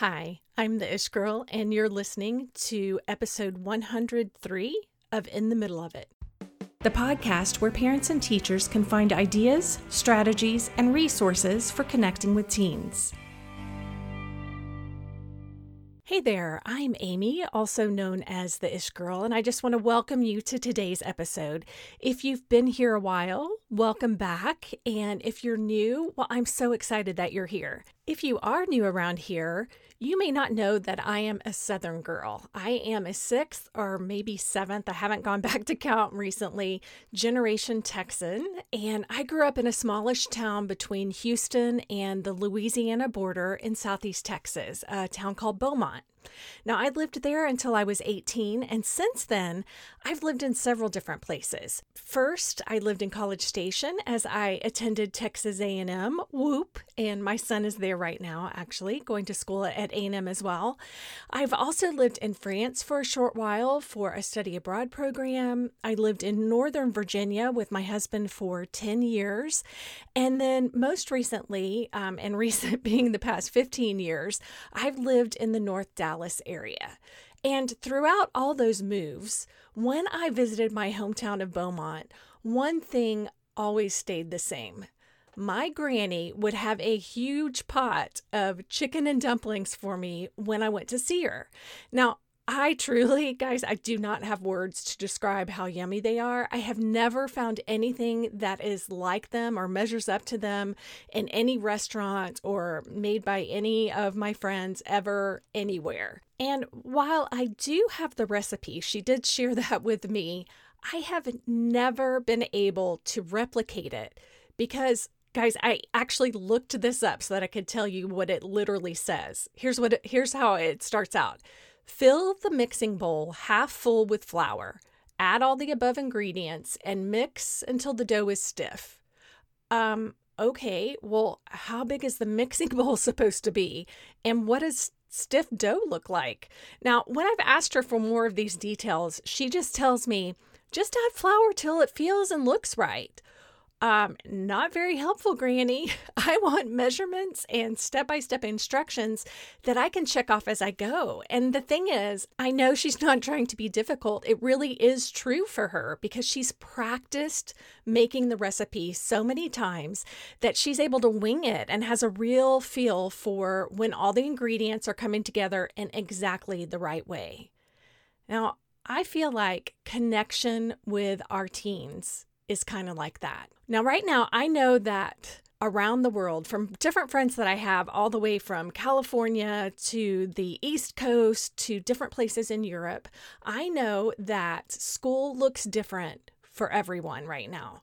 Hi, I'm the Ish Girl, and you're listening to episode 103 of In the Middle of It. The podcast where parents and teachers can find ideas, strategies, and resources for connecting with teens. Hey there, I'm Amy, also known as the Ish Girl, and I just want to welcome you to today's episode. If you've been here a while, welcome back. And if you're new, well, I'm so excited that you're here. If you are new around here, you may not know that I am a Southern girl. I am a sixth or maybe seventh, I haven't gone back to count recently, generation Texan. And I grew up in a smallish town between Houston and the Louisiana border in southeast Texas, a town called Beaumont. Now, I lived there until I was 18, and since then, I've lived in several different places. First, I lived in College Station as I attended Texas A&M, Whoop, and my son is there right now actually, going to school at A&M as well. I've also lived in France for a short while for a study abroad program. I lived in Northern Virginia with my husband for 10 years, and then most recently, um, and recent being the past 15 years, I've lived in the North Dallas Dallas area. And throughout all those moves, when I visited my hometown of Beaumont, one thing always stayed the same. My granny would have a huge pot of chicken and dumplings for me when I went to see her. Now, I truly, guys, I do not have words to describe how yummy they are. I have never found anything that is like them or measures up to them in any restaurant or made by any of my friends ever anywhere. And while I do have the recipe, she did share that with me, I have never been able to replicate it because guys i actually looked this up so that i could tell you what it literally says here's what it, here's how it starts out Fill the mixing bowl half full with flour. Add all the above ingredients and mix until the dough is stiff. Um, okay, well, how big is the mixing bowl supposed to be? And what does stiff dough look like? Now, when I've asked her for more of these details, she just tells me just add flour till it feels and looks right. Um, not very helpful, Granny. I want measurements and step by step instructions that I can check off as I go. And the thing is, I know she's not trying to be difficult. It really is true for her because she's practiced making the recipe so many times that she's able to wing it and has a real feel for when all the ingredients are coming together in exactly the right way. Now, I feel like connection with our teens is kind of like that. Now, right now, I know that around the world from different friends that I have, all the way from California to the East Coast to different places in Europe, I know that school looks different for everyone right now.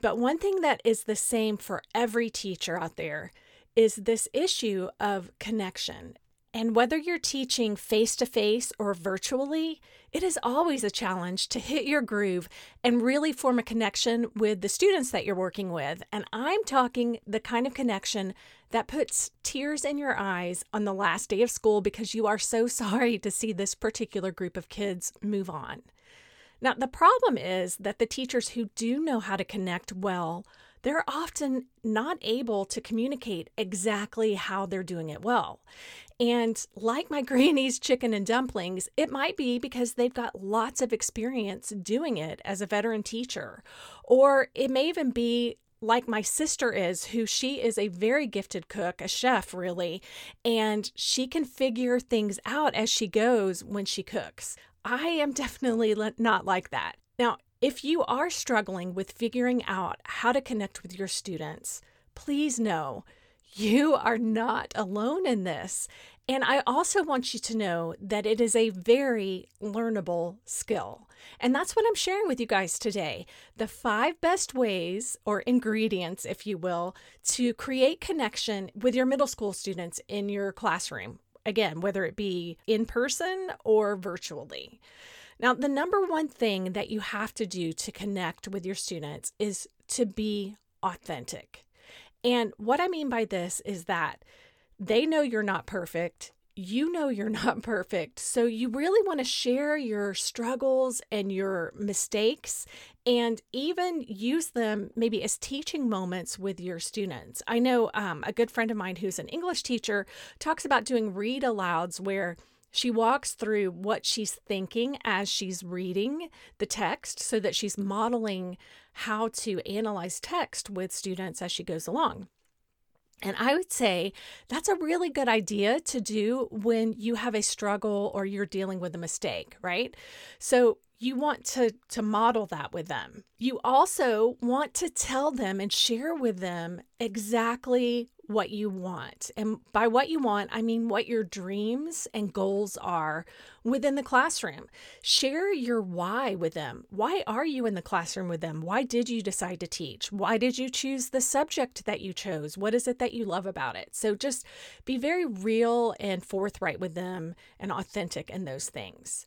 But one thing that is the same for every teacher out there is this issue of connection and whether you're teaching face to face or virtually, it is always a challenge to hit your groove and really form a connection with the students that you're working with. And I'm talking the kind of connection that puts tears in your eyes on the last day of school because you are so sorry to see this particular group of kids move on. Now, the problem is that the teachers who do know how to connect well they're often not able to communicate exactly how they're doing it well. And like my granny's chicken and dumplings, it might be because they've got lots of experience doing it as a veteran teacher. Or it may even be like my sister is, who she is a very gifted cook, a chef, really, and she can figure things out as she goes when she cooks. I am definitely not like that. Now, if you are struggling with figuring out how to connect with your students, please know you are not alone in this. And I also want you to know that it is a very learnable skill. And that's what I'm sharing with you guys today. The five best ways or ingredients, if you will, to create connection with your middle school students in your classroom. Again, whether it be in person or virtually. Now, the number one thing that you have to do to connect with your students is to be authentic. And what I mean by this is that they know you're not perfect. you know you're not perfect. So you really want to share your struggles and your mistakes and even use them maybe as teaching moments with your students. I know um, a good friend of mine who's an English teacher talks about doing read alouds where she walks through what she's thinking as she's reading the text so that she's modeling how to analyze text with students as she goes along. And I would say that's a really good idea to do when you have a struggle or you're dealing with a mistake, right? So you want to to model that with them. You also want to tell them and share with them exactly what you want. And by what you want, I mean what your dreams and goals are within the classroom. Share your why with them. Why are you in the classroom with them? Why did you decide to teach? Why did you choose the subject that you chose? What is it that you love about it? So just be very real and forthright with them and authentic in those things.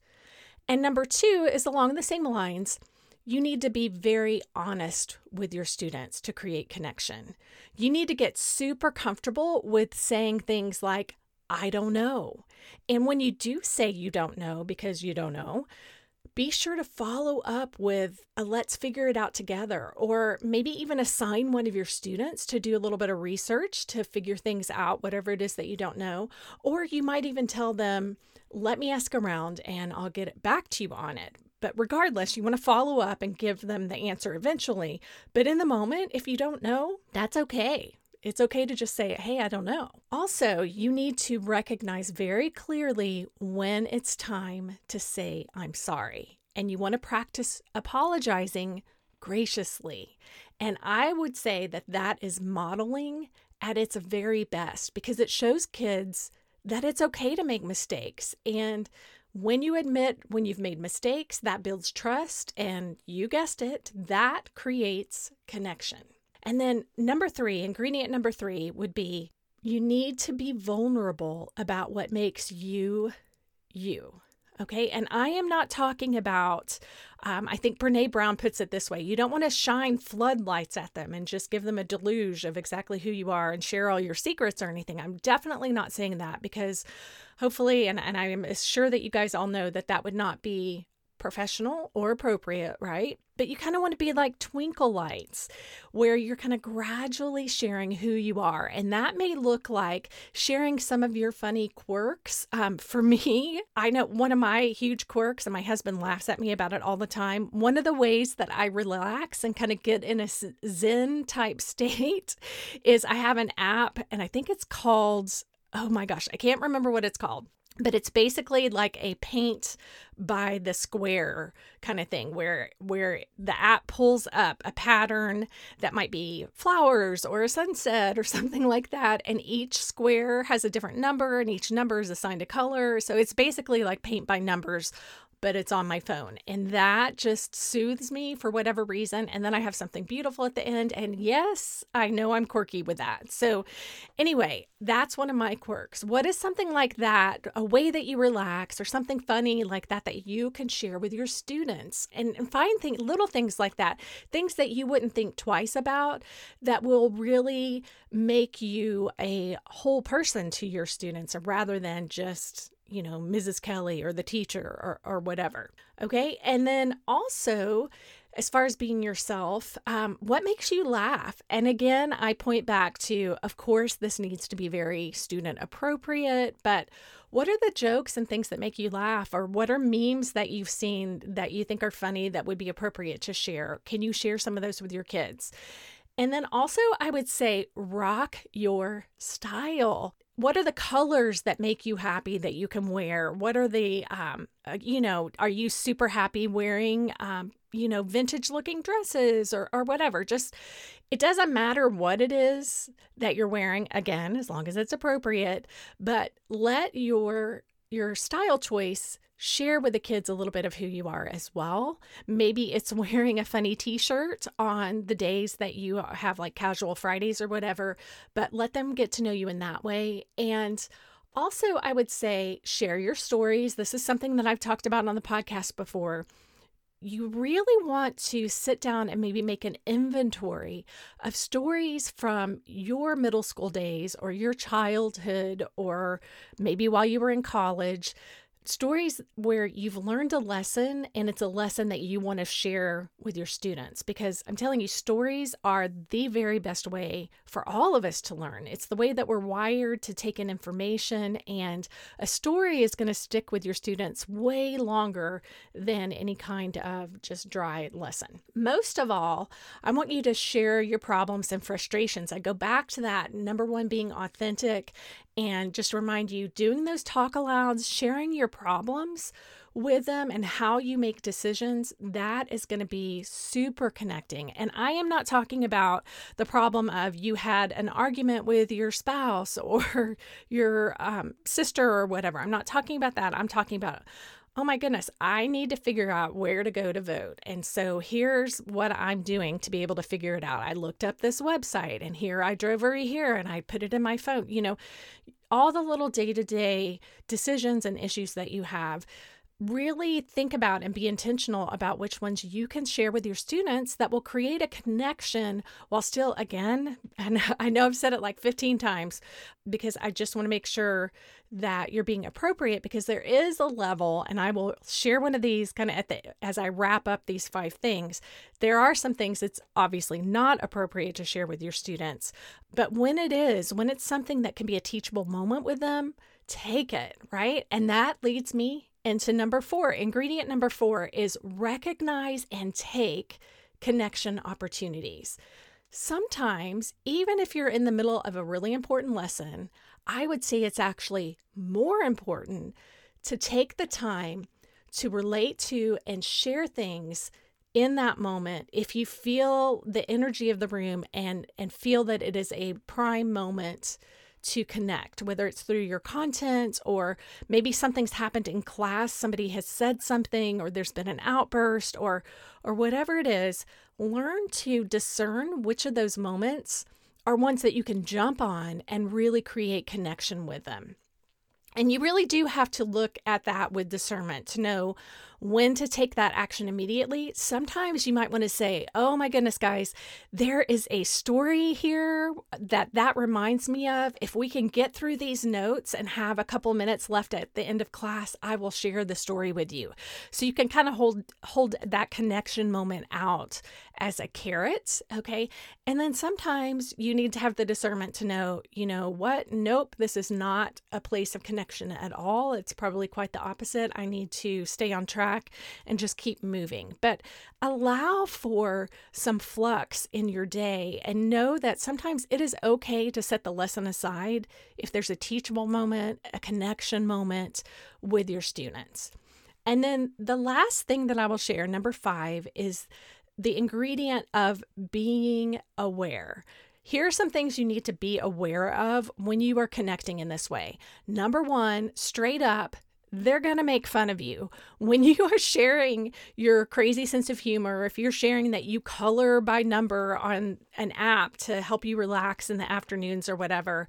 And number two is along the same lines you need to be very honest with your students to create connection. You need to get super comfortable with saying things like, I don't know. And when you do say you don't know because you don't know, be sure to follow up with a let's figure it out together, or maybe even assign one of your students to do a little bit of research to figure things out, whatever it is that you don't know. Or you might even tell them, let me ask around and I'll get back to you on it. But regardless, you want to follow up and give them the answer eventually. But in the moment, if you don't know, that's okay. It's okay to just say, hey, I don't know. Also, you need to recognize very clearly when it's time to say, I'm sorry. And you want to practice apologizing graciously. And I would say that that is modeling at its very best because it shows kids that it's okay to make mistakes. And when you admit when you've made mistakes, that builds trust. And you guessed it, that creates connection. And then number three, ingredient number three would be you need to be vulnerable about what makes you you. Okay. And I am not talking about, um, I think Brene Brown puts it this way you don't want to shine floodlights at them and just give them a deluge of exactly who you are and share all your secrets or anything. I'm definitely not saying that because hopefully, and, and I am sure that you guys all know that that would not be professional or appropriate, right? But you kind of want to be like twinkle lights where you're kind of gradually sharing who you are. And that may look like sharing some of your funny quirks. Um, for me, I know one of my huge quirks, and my husband laughs at me about it all the time. One of the ways that I relax and kind of get in a Zen type state is I have an app, and I think it's called oh my gosh, I can't remember what it's called but it's basically like a paint by the square kind of thing where where the app pulls up a pattern that might be flowers or a sunset or something like that and each square has a different number and each number is assigned a color. So it's basically like paint by numbers but it's on my phone. And that just soothes me for whatever reason. And then I have something beautiful at the end. And yes, I know I'm quirky with that. So, anyway, that's one of my quirks. What is something like that, a way that you relax or something funny like that that you can share with your students and, and find things, little things like that, things that you wouldn't think twice about that will really make you a whole person to your students rather than just you know, Mrs. Kelly or the teacher or, or whatever. Okay. And then also, as far as being yourself, um, what makes you laugh? And again, I point back to, of course, this needs to be very student appropriate, but what are the jokes and things that make you laugh? Or what are memes that you've seen that you think are funny that would be appropriate to share? Can you share some of those with your kids? And then also, I would say rock your style what are the colors that make you happy that you can wear? What are the um, uh, you know are you super happy wearing um, you know vintage looking dresses or or whatever? Just it doesn't matter what it is that you're wearing again as long as it's appropriate but let your your style choice share with the kids a little bit of who you are as well. Maybe it's wearing a funny t shirt on the days that you have like casual Fridays or whatever, but let them get to know you in that way. And also, I would say share your stories. This is something that I've talked about on the podcast before. You really want to sit down and maybe make an inventory of stories from your middle school days or your childhood or maybe while you were in college stories where you've learned a lesson and it's a lesson that you want to share with your students because I'm telling you, stories are the very best way for all of us to learn. It's the way that we're wired to take in information, and a story is going to stick with your students way longer than any kind of just dry lesson. Most of all, I want you to share your problems and frustrations. I go back to that number one being authentic and just remind you doing those talk alouds, sharing your problems with them and how you make decisions, that is going to be super connecting. And I am not talking about the problem of you had an argument with your spouse or your um, sister or whatever. I'm not talking about that. I'm talking about oh my goodness, I need to figure out where to go to vote. And so here's what I'm doing to be able to figure it out. I looked up this website and here I drove over here and I put it in my phone. You know, all the little day to day decisions and issues that you have really think about and be intentional about which ones you can share with your students that will create a connection while still, again, and I know I've said it like 15 times because I just want to make sure that you're being appropriate because there is a level, and I will share one of these kind of at the as I wrap up these five things. There are some things that's obviously not appropriate to share with your students, but when it is, when it's something that can be a teachable moment with them, take it, right? And that leads me and to number four, ingredient number four is recognize and take connection opportunities. Sometimes, even if you're in the middle of a really important lesson, I would say it's actually more important to take the time to relate to and share things in that moment if you feel the energy of the room and and feel that it is a prime moment to connect, whether it's through your content or maybe something's happened in class, somebody has said something or there's been an outburst or or whatever it is, learn to discern which of those moments are ones that you can jump on and really create connection with them. And you really do have to look at that with discernment to know when to take that action immediately. Sometimes you might want to say, "Oh my goodness, guys, there is a story here that that reminds me of. If we can get through these notes and have a couple minutes left at the end of class, I will share the story with you." So you can kind of hold hold that connection moment out as a carrot, okay? And then sometimes you need to have the discernment to know, you know what? Nope, this is not a place of connection at all. It's probably quite the opposite. I need to stay on track track and just keep moving. But allow for some flux in your day and know that sometimes it is okay to set the lesson aside if there's a teachable moment, a connection moment with your students. And then the last thing that I will share, number five, is the ingredient of being aware. Here are some things you need to be aware of when you are connecting in this way. Number one, straight up, they're going to make fun of you. When you are sharing your crazy sense of humor, if you're sharing that you color by number on an app to help you relax in the afternoons or whatever,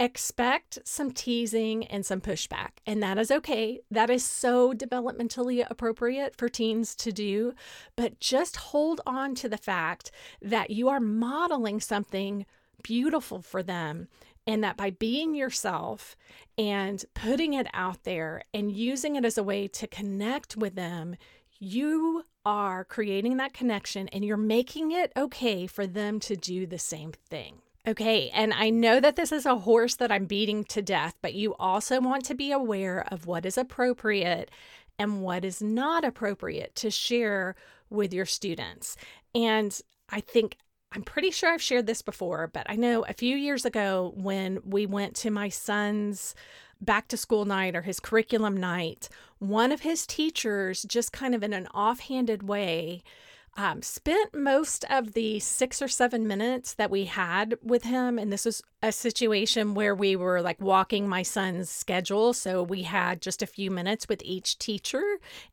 expect some teasing and some pushback. And that is okay. That is so developmentally appropriate for teens to do. But just hold on to the fact that you are modeling something beautiful for them and that by being yourself and putting it out there and using it as a way to connect with them, you are creating that connection and you're making it okay for them to do the same thing. Okay, and I know that this is a horse that I'm beating to death, but you also want to be aware of what is appropriate and what is not appropriate to share with your students. And I think I'm pretty sure I've shared this before, but I know a few years ago when we went to my son's back to school night or his curriculum night, one of his teachers, just kind of in an offhanded way, um, spent most of the six or seven minutes that we had with him. And this was a situation where we were like walking my son's schedule. So we had just a few minutes with each teacher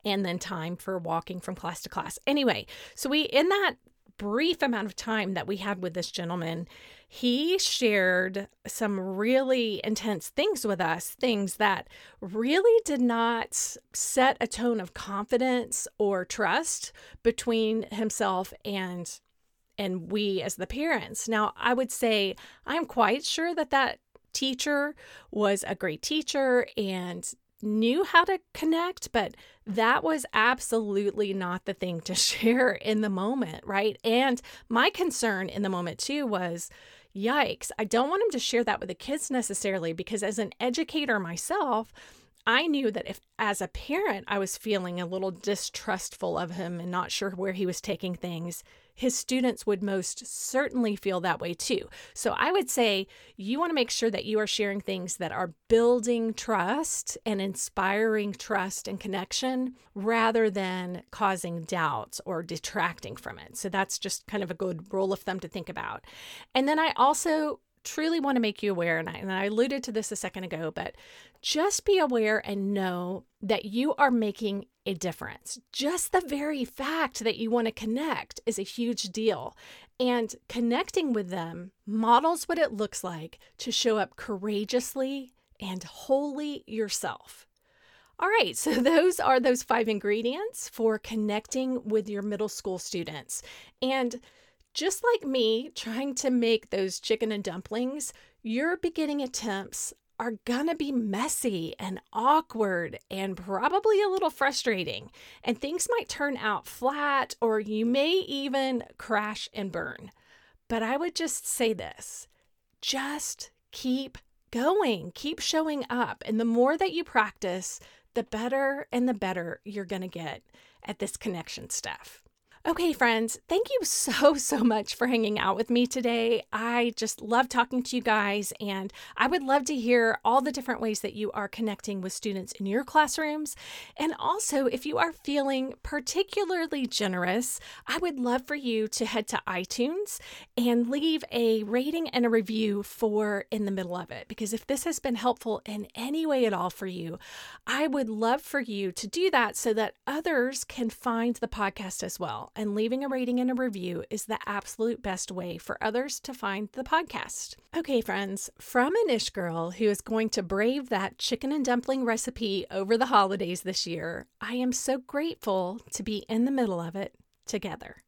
and then time for walking from class to class. Anyway, so we, in that brief amount of time that we had with this gentleman, he shared some really intense things with us, things that really did not set a tone of confidence or trust between himself and and we as the parents. Now, I would say I'm quite sure that that teacher was a great teacher and knew how to connect, but that was absolutely not the thing to share in the moment, right? And my concern in the moment too was yikes, I don't want him to share that with the kids necessarily because as an educator myself, I knew that if, as a parent, I was feeling a little distrustful of him and not sure where he was taking things, his students would most certainly feel that way too. So I would say you want to make sure that you are sharing things that are building trust and inspiring trust and connection rather than causing doubts or detracting from it. So that's just kind of a good rule of thumb to think about. And then I also truly want to make you aware, and I, and I alluded to this a second ago, but just be aware and know that you are making a difference. Just the very fact that you want to connect is a huge deal. And connecting with them models what it looks like to show up courageously and wholly yourself. All right, so those are those five ingredients for connecting with your middle school students. And just like me trying to make those chicken and dumplings, your beginning attempts are gonna be messy and awkward and probably a little frustrating. And things might turn out flat or you may even crash and burn. But I would just say this just keep going, keep showing up. And the more that you practice, the better and the better you're gonna get at this connection stuff. Okay, friends, thank you so, so much for hanging out with me today. I just love talking to you guys, and I would love to hear all the different ways that you are connecting with students in your classrooms. And also, if you are feeling particularly generous, I would love for you to head to iTunes and leave a rating and a review for In the Middle of It. Because if this has been helpful in any way at all for you, I would love for you to do that so that others can find the podcast as well and leaving a rating and a review is the absolute best way for others to find the podcast. Okay, friends, from an ish girl who is going to brave that chicken and dumpling recipe over the holidays this year, I am so grateful to be in the middle of it together.